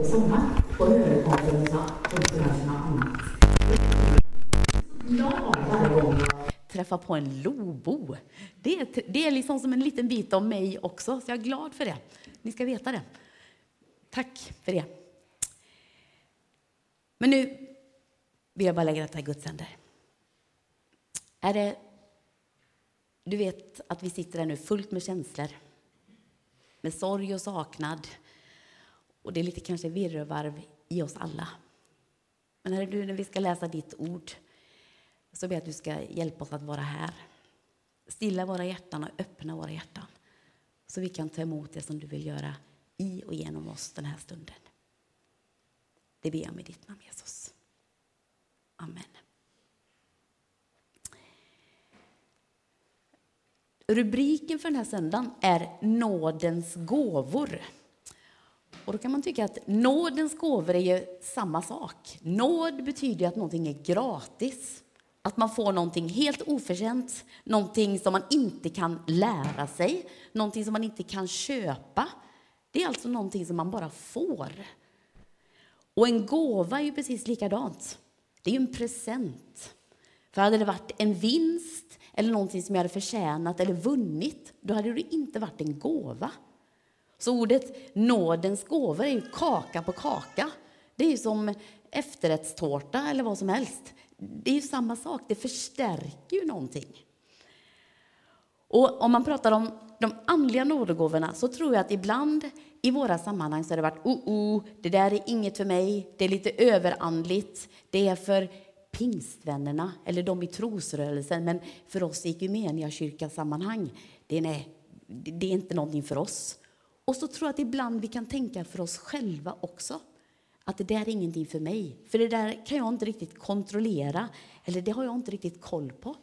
i sommar på överkonferenserna och annat. Glad varje gång jag träffar på en lobo. Det är, det är liksom som en liten bit av mig också, så jag är glad för det. Ni ska veta det. Tack för det. Men nu vill jag bara lägga detta i Guds händer. Är det... Du vet att vi sitter här nu fullt med känslor. Med sorg och saknad. Och det är lite kanske virrvarv i oss alla. Men herre, du, när vi ska läsa ditt ord så ber jag att du ska hjälpa oss att vara här. Stilla våra hjärtan och öppna våra hjärtan så vi kan ta emot det som du vill göra i och genom oss den här stunden. Det ber jag med ditt namn, Jesus. Amen. Rubriken för den här söndagen är Nådens gåvor. Och då kan man tycka att nådens gåvor är ju samma sak. Nåd betyder att någonting är gratis. Att man får någonting helt oförtjänt, någonting som man inte kan lära sig, någonting som man inte kan köpa. Det är alltså någonting som man bara får. Och en gåva är ju precis likadant. Det är ju en present. För hade det varit en vinst eller någonting som jag hade förtjänat eller vunnit, då hade det inte varit en gåva. Så ordet nådens gåvor är ju kaka på kaka. Det är ju som efterrättstårta eller vad som helst. Det är ju samma sak, det förstärker ju någonting. Och om man pratar om de andliga nådegåvorna så tror jag att ibland i våra sammanhang så har det varit oh, oh, det där är inget för mig, det är lite överandligt, det är för pingstvännerna eller de i trosrörelsen, men för oss i sammanhang, det är, nej, det är inte någonting för oss. Och så tror jag att ibland vi kan tänka för oss själva också att det där är ingenting för mig, för det där kan jag inte riktigt kontrollera eller det har jag inte riktigt koll på.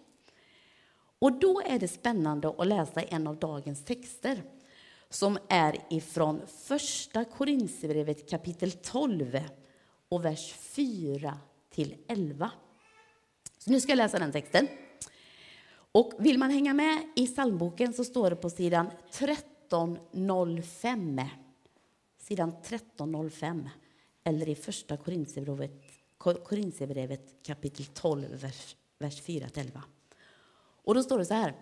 Och då är det spännande att läsa en av dagens texter som är ifrån första Korinthierbrevet kapitel 12 och vers 4 till 11. Så nu ska jag läsa den texten. Och vill man hänga med i psalmboken så står det på sidan 1305. Sidan 1305 eller i första Korinthierbrevet, Korinthierbrevet kapitel 12 vers, vers 4-11. Och då står det så här.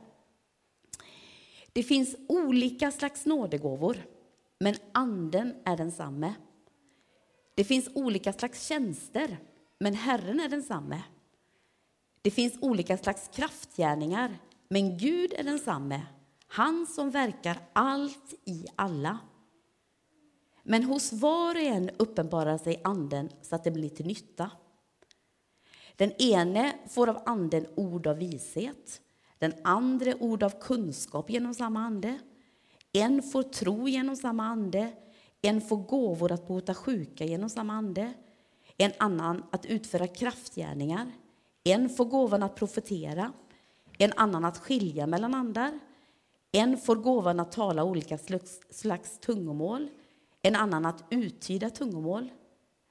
Det finns olika slags nådegåvor, men anden är densamme. Det finns olika slags tjänster, men Herren är densamme. Det finns olika slags kraftgärningar, men Gud är densamme, han som verkar allt i alla. Men hos var och en uppenbarar sig Anden så att det blir till nytta. Den ene får av Anden ord av vishet, den andra ord av kunskap genom samma ande. En får tro genom samma ande, en får gåvor att bota sjuka genom samma ande, en annan att utföra kraftgärningar. En får gåvan att profetera, en annan att skilja mellan andar. En får gåvan att tala olika slags, slags tungomål, en annan att uttyda tungomål.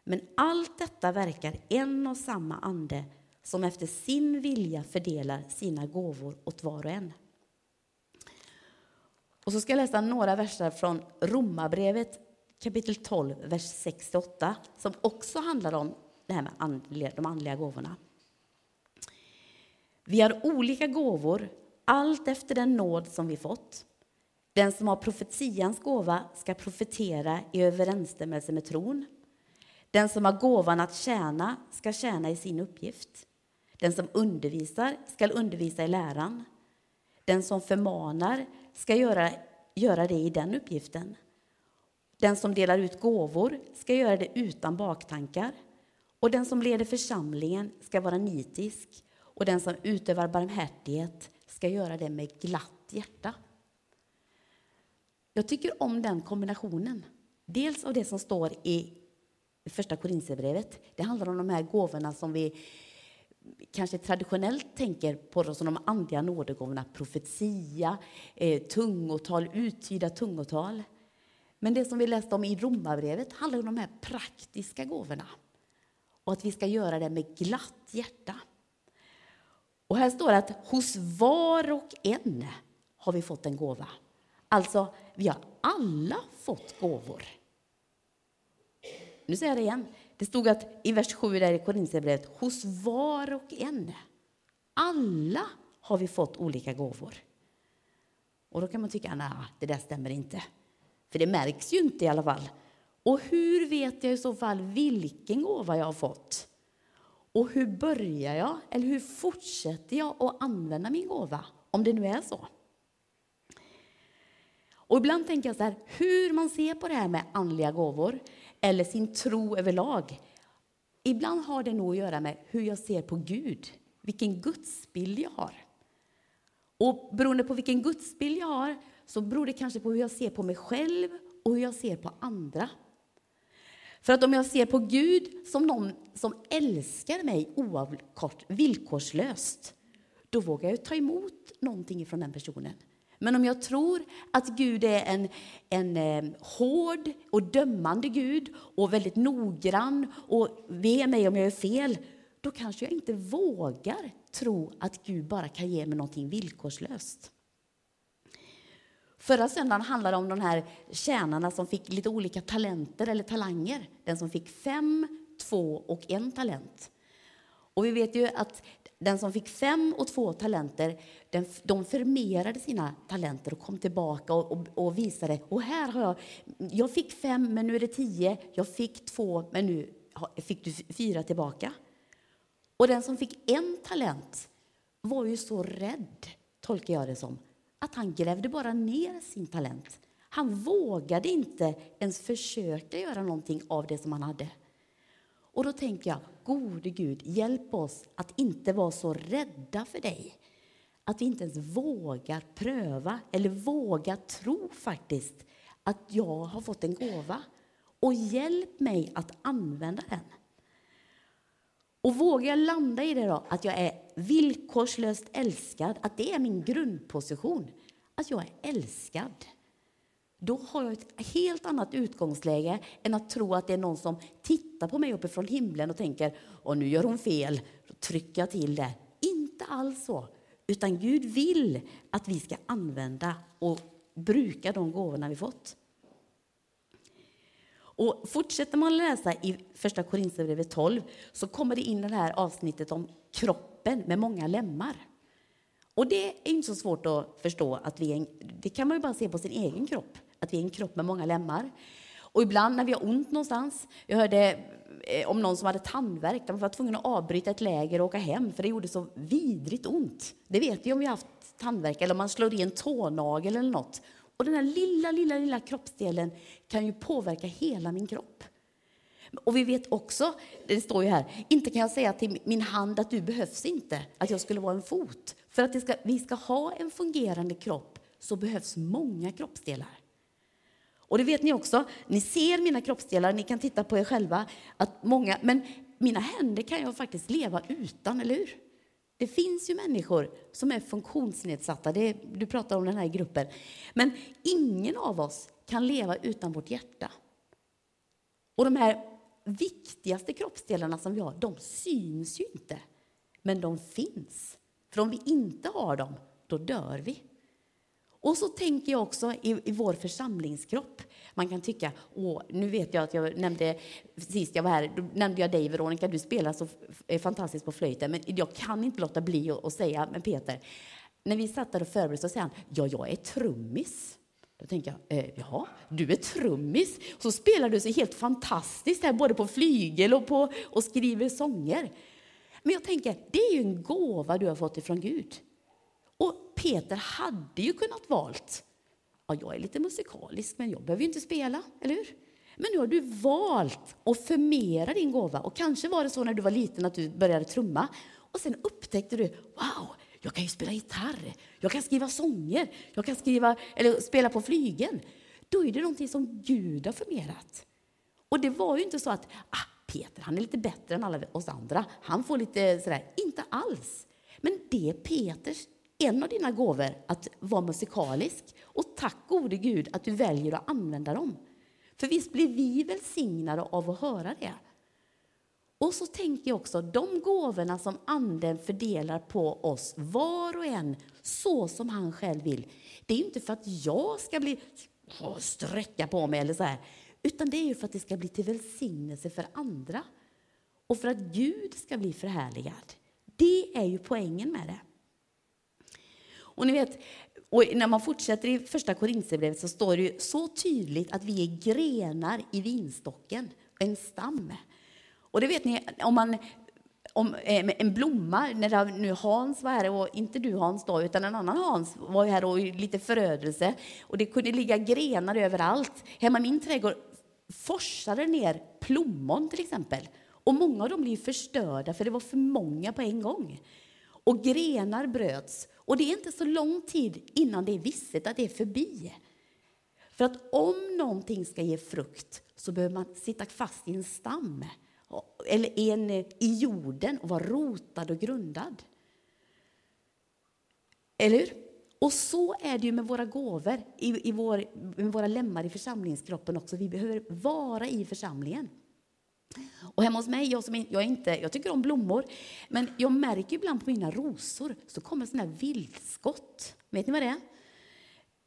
Men allt detta verkar en och samma ande som efter sin vilja fördelar sina gåvor åt var och en. Och så ska jag läsa några verser från Romarbrevet kapitel 12, vers 6-8 som också handlar om det här med andliga, de andliga gåvorna. Vi har olika gåvor, allt efter den nåd som vi fått. Den som har profetians gåva ska profetera i överensstämmelse med tron. Den som har gåvan att tjäna ska tjäna i sin uppgift. Den som undervisar ska undervisa i läran. Den som förmanar ska göra, göra det i den uppgiften. Den som delar ut gåvor ska göra det utan baktankar. Och den som leder församlingen ska vara nitisk. Och den som utövar barmhärtighet ska göra det med glatt hjärta. Jag tycker om den kombinationen. Dels av det som står i första Korinthierbrevet. Det handlar om de här gåvorna som vi kanske traditionellt tänker på som de andliga nådegåvorna, profetia, eh, tungotal, uttyda tungotal. Men det som vi läste om i Romarbrevet handlar om de här praktiska gåvorna och att vi ska göra det med glatt hjärta. Och här står det att hos var och en har vi fått en gåva. Alltså, vi har alla fått gåvor. nu säger jag det igen. Det stod att i vers 7 där i Korinthierbrevet, hos var och en. Alla har vi fått olika gåvor. Och då kan man tycka, nej, det där stämmer inte. För det märks ju inte i alla fall. Och hur vet jag i så fall vilken gåva jag har fått? Och hur börjar jag, eller hur fortsätter jag att använda min gåva? Om det nu är så. Och ibland tänker jag så här, hur man ser på det här med andliga gåvor eller sin tro överlag. Ibland har det nog att göra med hur jag ser på Gud, vilken gudsbild jag har. Och beroende på vilken gudsbild jag har så beror det kanske på hur jag ser på mig själv och hur jag ser på andra. För att om jag ser på Gud som någon som älskar mig oavkort, villkorslöst, då vågar jag ta emot någonting från den personen. Men om jag tror att Gud är en, en eh, hård och dömande Gud och väldigt noggrann och ve mig om jag gör fel, då kanske jag inte vågar tro att Gud bara kan ge mig någonting villkorslöst. Förra söndagen handlade det om de här tjänarna som fick lite olika talenter eller talanger. Den som fick fem, två och en talent. Och vi vet ju att den som fick fem och två talenter, den, de förmerade sina talenter och kom tillbaka och, och, och, visade. Och här har jag, jag fick fem, men nu är det tio. Jag fick två, men nu fick du fyra tillbaka. Och den som fick en talent var ju så rädd, tolkar jag det som, att han grävde bara ner sin talent. Han vågade inte ens försöka göra någonting av det som han hade. Och då tänker jag, gode Gud, hjälp oss att inte vara så rädda för dig. Att vi inte ens vågar pröva eller vågar tro faktiskt att jag har fått en gåva. Och hjälp mig att använda den. Och vågar jag landa i det då, att jag är villkorslöst älskad, att det är min grundposition, att jag är älskad. Då har jag ett helt annat utgångsläge än att tro att det är någon som tittar på mig uppifrån himlen och tänker och nu gör hon fel, då trycker jag till det. Inte alls så, utan Gud vill att vi ska använda och bruka de gåvorna vi fått. Och fortsätter man läsa i första Korinthierbrevet 12 så kommer det in det här avsnittet om kroppen med många lemmar. Och det är inte så svårt att förstå att vi en, det kan man ju bara se på sin egen kropp, att vi är en kropp med många lemmar. Och ibland när vi har ont någonstans, jag hörde eh, om någon som hade tandvärk, de var tvungna att avbryta ett läger och åka hem för det gjorde så vidrigt ont. Det vet vi om vi har haft tandvärk eller om man slår i en tånagel eller något. Och den här lilla, lilla, lilla kroppsdelen kan ju påverka hela min kropp. Och vi vet också, det står ju här, inte kan jag säga till min hand att du behövs inte, att jag skulle vara en fot. För att ska, vi ska ha en fungerande kropp så behövs många kroppsdelar. Och det vet ni också, ni ser mina kroppsdelar, ni kan titta på er själva, att många, men mina händer kan jag faktiskt leva utan, eller hur? Det finns ju människor som är funktionsnedsatta, det, du pratar om den här gruppen. Men ingen av oss kan leva utan vårt hjärta. Och de här viktigaste kroppsdelarna som vi har, de syns ju inte. Men de finns. För om vi inte har dem, då dör vi. Och så tänker jag också i, i vår församlingskropp. Man kan tycka, åh, nu vet jag att jag nämnde, sist jag var här, då nämnde jag dig Veronica, du spelar så eh, fantastiskt på flöjten, men jag kan inte låta bli att säga, men Peter, när vi satt där och förberedde så säger han, ja, jag är trummis. Då tänker jag, eh, ja, du är trummis. Så spelar du så helt fantastiskt här, både på flygel och, på, och skriver sånger. Men jag tänker, det är ju en gåva du har fått ifrån Gud. Och Peter hade ju kunnat valt, ja, jag är lite musikalisk, men jag behöver ju inte spela, eller hur? Men nu har du valt att förmera din gåva. Och kanske var det så när du var liten att du började trumma. Och sen upptäckte du, wow, jag kan ju spela gitarr, jag kan skriva sånger, jag kan skriva, eller spela på flygen. Då är det någonting som Gud har förmerat. Och det var ju inte så att ah, Peter han är lite bättre än alla oss andra, han får lite sådär. Inte alls. Men det är Peters, en av dina gåvor, att vara musikalisk. Och tack gode Gud att du väljer att använda dem. För visst blir vi välsignade av att höra det. Och så tänker jag också, de gåvorna som Anden fördelar på oss, var och en, så som han själv vill. Det är inte för att jag ska bli sträcka på mig eller så här, utan det är ju för att det ska bli till välsignelse för andra och för att Gud ska bli förhärligad. Det är ju poängen med det. Och ni vet, och när man fortsätter i första Korinthierbrevet, så står det ju så tydligt att vi är grenar i vinstocken, en stam. Och det vet ni, om man om eh, en blomma, när nu Hans var här, och inte du Hans då, utan en annan Hans var här och lite förödelse. Och det kunde ligga grenar överallt. Hemma i min trädgård forsade ner plommon till exempel. Och många av dem blev förstörda för det var för många på en gång. Och grenar bröts. Och det är inte så lång tid innan det är visset att det är förbi. För att om någonting ska ge frukt så behöver man sitta fast i en stam eller en i jorden och vara rotad och grundad. Eller hur? Och så är det ju med våra gåvor, i, i vår, med våra lemmar i församlingskroppen också. Vi behöver vara i församlingen. Och hemma hos mig, jag, som, jag, är inte, jag tycker om blommor, men jag märker ibland på mina rosor så kommer sådana här vildskott. Vet ni vad det är?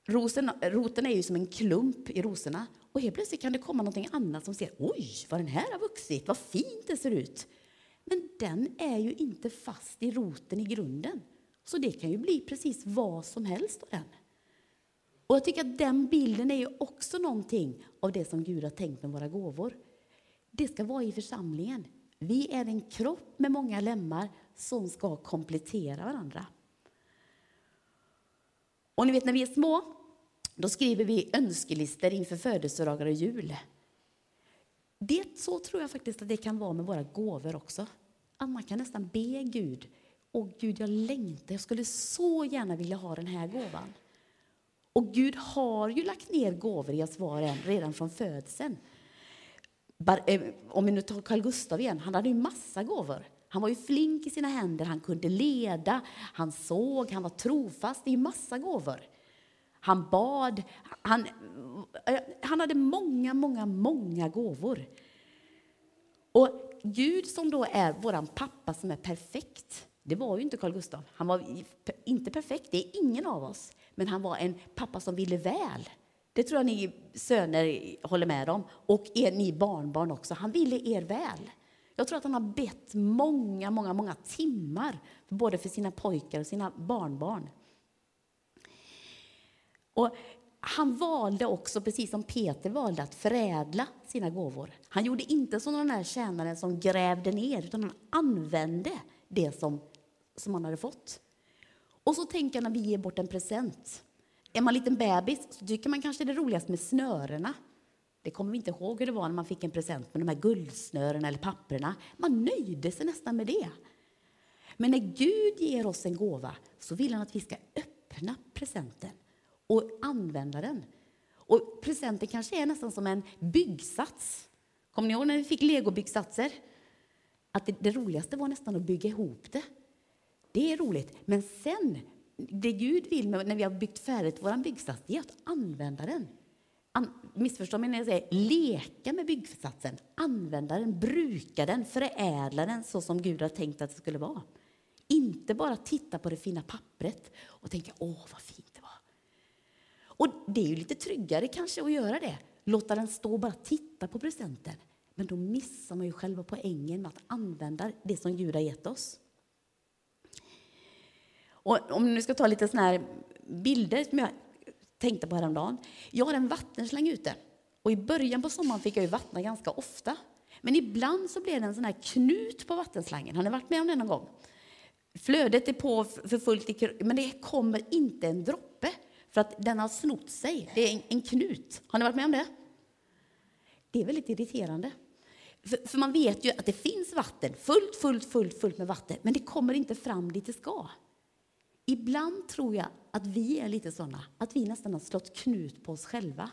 Rosen, roten är ju som en klump i rosorna. Och helt plötsligt kan det komma något annat som ser, oj, vad den här har vuxit, vad fint det ser ut. Men den är ju inte fast i roten i grunden. Så det kan ju bli precis vad som helst av den. Och jag tycker att den bilden är ju också någonting av det som Gud har tänkt med våra gåvor. Det ska vara i församlingen. Vi är en kropp med många lemmar som ska komplettera varandra. Och ni vet när vi är små, då skriver vi önskelistor inför födelsedagar och jul. Det, så tror jag faktiskt att det kan vara med våra gåvor också. Att man kan nästan be Gud, och Gud jag längtar, jag skulle så gärna vilja ha den här gåvan. Och Gud har ju lagt ner gåvor i oss var redan från födseln. Eh, om vi nu tar Carl Gustav igen, han hade ju massa gåvor. Han var ju flink i sina händer, han kunde leda, han såg, han var trofast. Det är ju massa gåvor. Han bad, han, eh, han hade många, många, många gåvor. Och Gud som då är vår pappa som är perfekt, det var ju inte Carl Gustav. Han var inte perfekt, det är ingen av oss. Men han var en pappa som ville väl. Det tror jag ni söner håller med om. Och er, ni barnbarn också. Han ville er väl. Jag tror att han har bett många, många, många timmar både för sina pojkar och sina barnbarn. Och han valde också, precis som Peter valde, att förädla sina gåvor. Han gjorde inte som den här tjänaren som grävde ner, utan han använde det som, som han hade fått. Och så tänker jag när vi ger bort en present. Är man en liten bebis så tycker man kanske det är roligast med snörena. Det kommer vi inte ihåg hur det var när man fick en present med de här guldsnörena eller papperna. Man nöjde sig nästan med det. Men när Gud ger oss en gåva så vill han att vi ska öppna presenten och använda den. Och presenten kanske är nästan som en byggsats. Kommer ni ihåg när vi fick legobyggsatser? Att det, det roligaste var nästan att bygga ihop det. Det är roligt. Men sen, det Gud vill med, när vi har byggt färdigt vår byggsats, det är att använda den. An, missförstå mig när jag säger leka med byggsatsen. Använda den, bruka den, förädla den så som Gud har tänkt att det skulle vara. Inte bara titta på det fina pappret och tänka åh vad fint det och det är ju lite tryggare kanske att göra det. Låta den stå och bara titta på presenten. Men då missar man ju själva poängen med att använda det som Gud har gett oss. Och om ni ska ta lite såna här bilder som jag tänkte på häromdagen. Jag har en vattenslang ute. Och i början på sommaren fick jag ju vattna ganska ofta. Men ibland så blev det en sån här knut på vattenslangen. Har ni varit med om det någon gång? Flödet är på för fullt, men det kommer inte en droppe. För att den har snott sig. Det är en, en knut. Har ni varit med om det? Det är väldigt irriterande. För, för, man vet ju att det finns vatten, fullt, fullt, fullt, fullt med vatten, men det kommer inte fram dit det ska. Ibland tror jag att vi är lite sådana, att vi nästan har slått knut på oss själva.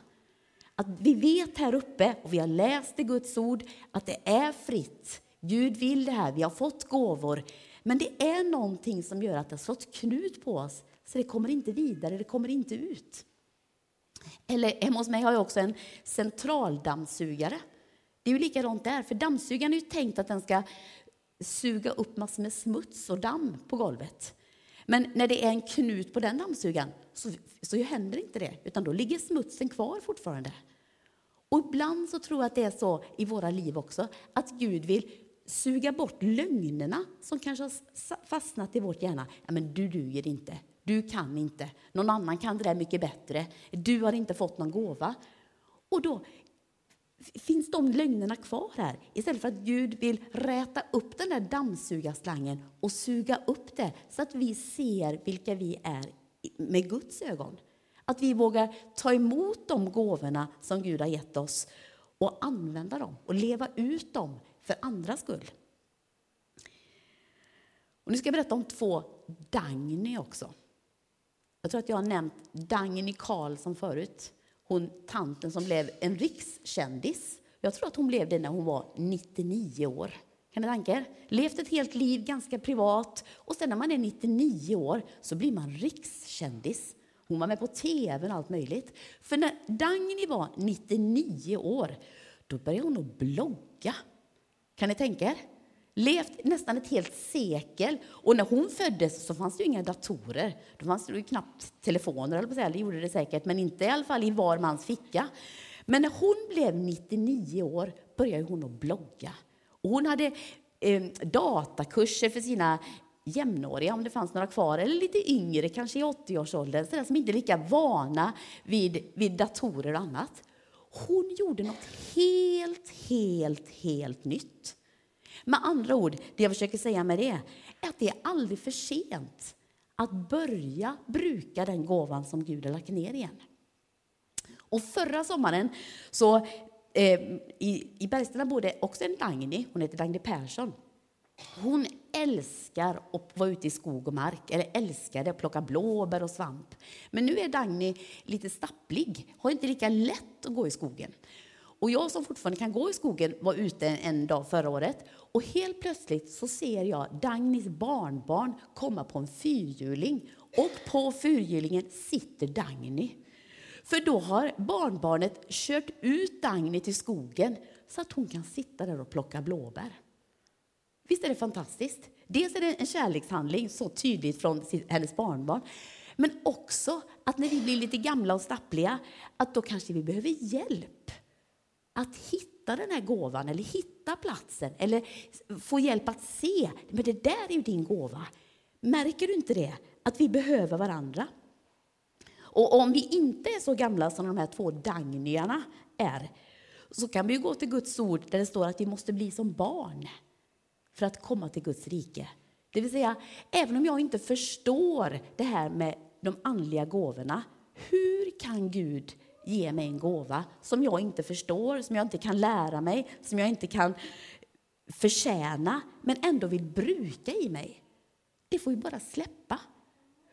Att vi vet här uppe, och vi har läst i Guds ord, att det är fritt. Gud vill det här, vi har fått gåvor. Men det är någonting som gör att det har slått knut på oss så det kommer inte vidare, det kommer inte ut. Eller hemma hos mig har jag också en centraldammsugare. Det är ju likadant där, för dammsugaren är ju tänkt att den ska suga upp massor med smuts och damm på golvet. Men när det är en knut på den dammsugaren så, så händer inte det, utan då ligger smutsen kvar fortfarande. Och ibland så tror jag att det är så i våra liv också, att Gud vill suga bort lögnerna som kanske har fastnat i vårt hjärna. Ja, men du duger inte, du kan inte, någon annan kan det där mycket bättre, du har inte fått någon gåva. Och då finns de lögnerna kvar här istället för att Gud vill räta upp den där dammsugarslangen och suga upp det så att vi ser vilka vi är med Guds ögon. Att vi vågar ta emot de gåvorna som Gud har gett oss och använda dem och leva ut dem för andras skull. Och nu ska jag berätta om två Dagny också. Jag tror att jag har nämnt Dagny Karlsson förut. Hon tanten som blev en rikskändis. Jag tror att hon blev det när hon var 99 år. Kan ni tänka er? Levt ett helt liv ganska privat och sen när man är 99 år så blir man rikskändis. Hon var med på tv och allt möjligt. För när Dagny var 99 år, då började hon att blogga. Kan ni tänka er? Levt nästan ett helt sekel. Och när hon föddes så fanns det inga datorer. Då fanns det knappt telefoner, eller på säga. det gjorde det säkert, men inte i alla fall i var mans ficka. Men när hon blev 99 år började hon att blogga. Och hon hade eh, datakurser för sina jämnåriga, om det fanns några kvar, eller lite yngre, kanske i 80-årsåldern, sådär som inte är lika vana vid, vid datorer och annat. Hon gjorde något helt, helt, helt nytt. Med andra ord, det jag försöker säga med det är att det är aldrig för sent att börja bruka den gåvan som Gud har lagt ner igen. Och förra sommaren så eh, i, i Bergstena bodde också en Dagny, hon heter Dagny Persson. Hon älskar att vara ute i skog och mark, eller älskade att plocka blåbär och svamp. Men nu är Dagny lite stapplig, har inte lika lätt att gå i skogen. Och jag som fortfarande kan gå i skogen var ute en dag förra året och helt plötsligt så ser jag Dagnys barnbarn komma på en fyrhjuling och på fyrhjulingen sitter Dagny. För då har barnbarnet kört ut Dagny till skogen så att hon kan sitta där och plocka blåbär. Visst är det fantastiskt? Dels är det en kärlekshandling så tydligt från hennes barnbarn. Men också att när vi blir lite gamla och stappliga, att då kanske vi behöver hjälp att hitta den här gåvan eller hitta platsen eller få hjälp att se. Men det där är ju din gåva. Märker du inte det? Att vi behöver varandra. Och om vi inte är så gamla som de här två Dagnierna är, så kan vi gå till Guds ord där det står att vi måste bli som barn för att komma till Guds rike. Det vill säga, även om jag inte förstår det här med de andliga gåvorna, hur kan Gud ge mig en gåva som jag inte förstår, som jag inte kan lära mig, som jag inte kan förtjäna, men ändå vill bruka i mig? Det får vi bara släppa.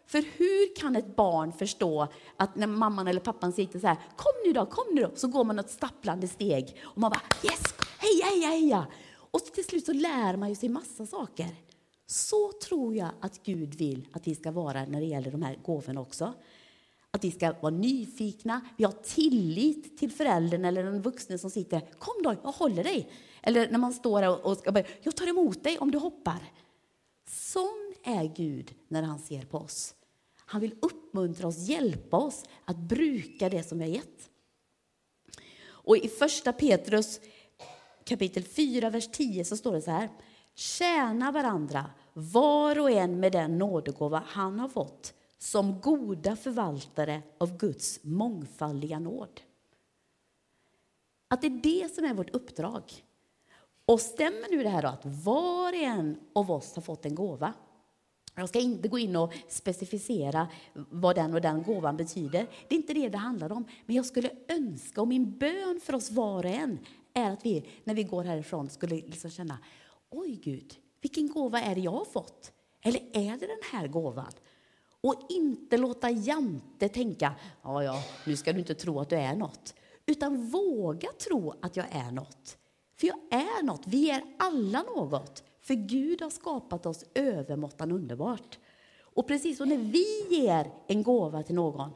För hur kan ett barn förstå att när mamman eller pappan sitter så här, kom nu då, kom nu då, så går man ett stapplande steg och man bara yes, heja, heja, heja. Och till slut så lär man ju sig massa saker. Så tror jag att Gud vill att vi ska vara när det gäller de här gåvorna också. Att vi ska vara nyfikna, vi har tillit till föräldern eller den vuxne som sitter Kom då, jag håller dig. Eller när man står och ska börja, jag tar emot dig om du hoppar. Sån är Gud när han ser på oss. Han vill uppmuntra oss, hjälpa oss att bruka det som vi har gett. Och i första Petrus kapitel 4, vers 10 så står det så här. Tjäna varandra, var och en med den nådegåva han har fått som goda förvaltare av Guds mångfaldiga nåd. Att det är det som är vårt uppdrag. Och stämmer nu det här då att var och en av oss har fått en gåva? Jag ska inte gå in och specificera vad den och den gåvan betyder. Det är inte det det handlar om. Men jag skulle önska, och min bön för oss var och en är att vi, när vi går härifrån, skulle liksom känna Oj Gud, vilken gåva är det jag har fått? Eller är det den här gåvan? Och inte låta Jante tänka, ja, ja, nu ska du inte tro att du är något. Utan våga tro att jag är något. För jag är något, vi är alla något. För Gud har skapat oss övermåttan underbart. Och precis som när vi ger en gåva till någon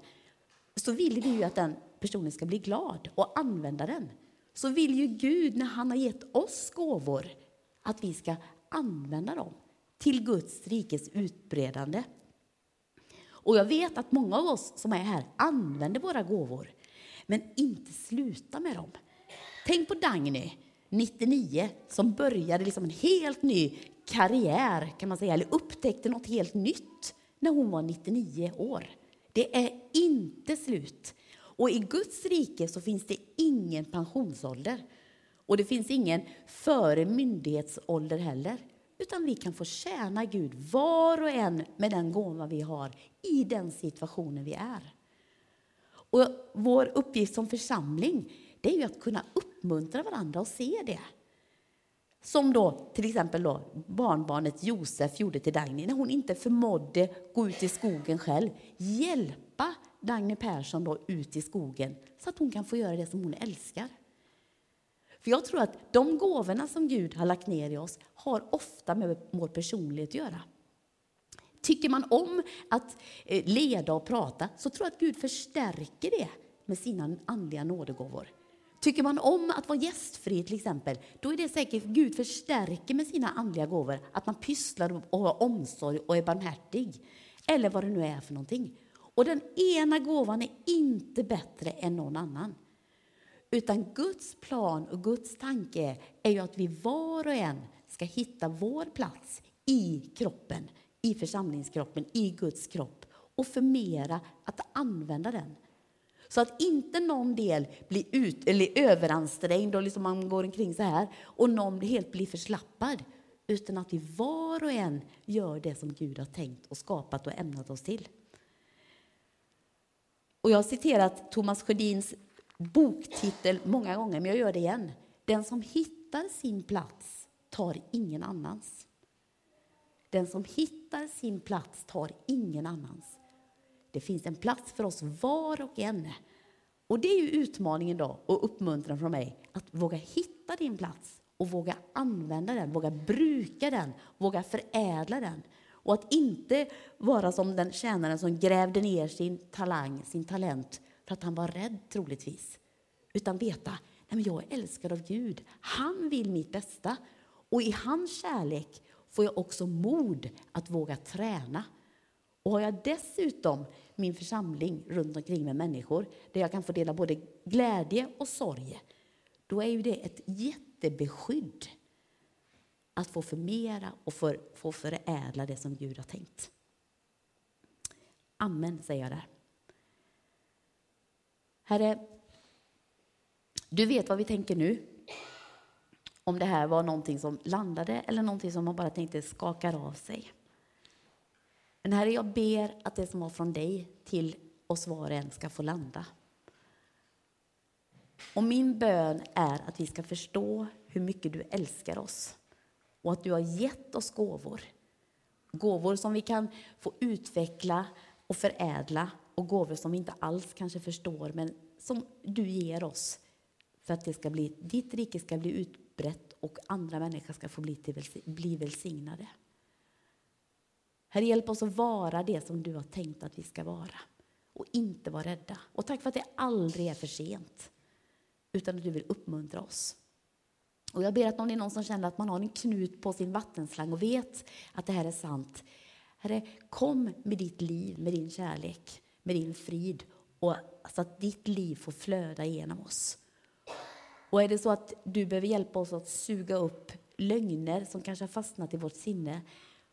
så vill vi ju att den personen ska bli glad och använda den. Så vill ju Gud, när han har gett oss gåvor, att vi ska använda dem till Guds rikes utbredande. Och jag vet att många av oss som är här använder våra gåvor, men inte slutar med dem. Tänk på Dagny, 99, som började liksom en helt ny karriär, kan man säga, eller upptäckte något helt nytt när hon var 99 år. Det är inte slut. Och i Guds rike så finns det ingen pensionsålder. Och det finns ingen före myndighetsålder heller. Utan vi kan få tjäna Gud var och en med den gåva vi har i den situationen vi är. Och vår uppgift som församling det är ju att kunna uppmuntra varandra och se det. Som då till exempel då barnbarnet Josef gjorde till Dagny när hon inte förmådde gå ut i skogen själv. Hjälpa Dagny Persson då ut i skogen så att hon kan få göra det som hon älskar. För jag tror att de gåvorna som Gud har lagt ner i oss har ofta med vår personlighet att göra. Tycker man om att eh, leda och prata så tror jag att Gud förstärker det med sina andliga nådegåvor. Tycker man om att vara gästfri till exempel, då är det säkert Gud förstärker med sina andliga gåvor att man pysslar och har omsorg och är barmhärtig. Eller vad det nu är för någonting. Och den ena gåvan är inte bättre än någon annan. Utan Guds plan och Guds tanke är ju att vi var och en ska hitta vår plats i kroppen, i församlingskroppen, i Guds kropp och förmera att använda den. Så att inte någon del blir ut, eller överansträngd och liksom man går omkring så här och någon helt blir förslappad. Utan att vi var och en gör det som Gud har tänkt och skapat och ämnat oss till. Och jag har citerat Thomas Sjödins boktitel många gånger, men jag gör det igen. Den som hittar sin plats tar ingen annans. Den som hittar sin plats tar ingen annans. Det finns en plats för oss var och en. Och det är ju utmaningen då, och uppmuntran från mig, att våga hitta din plats och våga använda den, våga bruka den, våga förädla den. Och att inte vara som den tjänaren som grävde ner sin talang, sin talent, för att han var rädd troligtvis. Utan veta, nej men jag är älskad av Gud. Han vill mitt bästa. Och i hans kärlek får jag också mod att våga träna. Och har jag dessutom min församling runt omkring med människor där jag kan få dela både glädje och sorg, då är ju det ett jättebeskydd att få förmera och för, få förädla det som Gud har tänkt. Amen, säger jag där. Herre, du vet vad vi tänker nu. Om det här var någonting som landade eller någonting som man bara tänkte skakar av sig. Men Herre, jag ber att det som var från dig till oss var och en ska få landa. Och min bön är att vi ska förstå hur mycket du älskar oss och att du har gett oss gåvor. Gåvor som vi kan få utveckla och förädla och gåvor som vi inte alls kanske förstår men som du ger oss för att det ska bli, ditt rike ska bli utbrett och andra människor ska få bli, till, bli välsignade. Herre, hjälp oss att vara det som du har tänkt att vi ska vara och inte vara rädda. Och tack för att det aldrig är för sent, utan att du vill uppmuntra oss. Och jag ber att om det är någon som känner att man har en knut på sin vattenslang och vet att det här är sant. Herre, kom med ditt liv, med din kärlek, med din frid och så att ditt liv får flöda genom oss. Och är det så att du behöver hjälpa oss att suga upp lögner som kanske har fastnat i vårt sinne,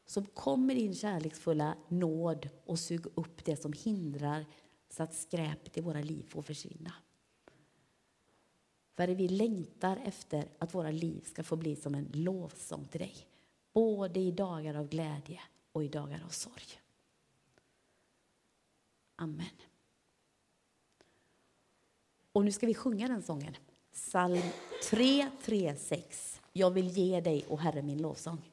så kommer din kärleksfulla nåd och sug upp det som hindrar så att skräpet i våra liv får försvinna. För vi längtar efter att våra liv ska få bli som en lovsång till dig. Både i dagar av glädje och i dagar av sorg. Amen. Och nu ska vi sjunga den sången. Psalm 336. Jag vill ge dig, o Herre, min lovsång.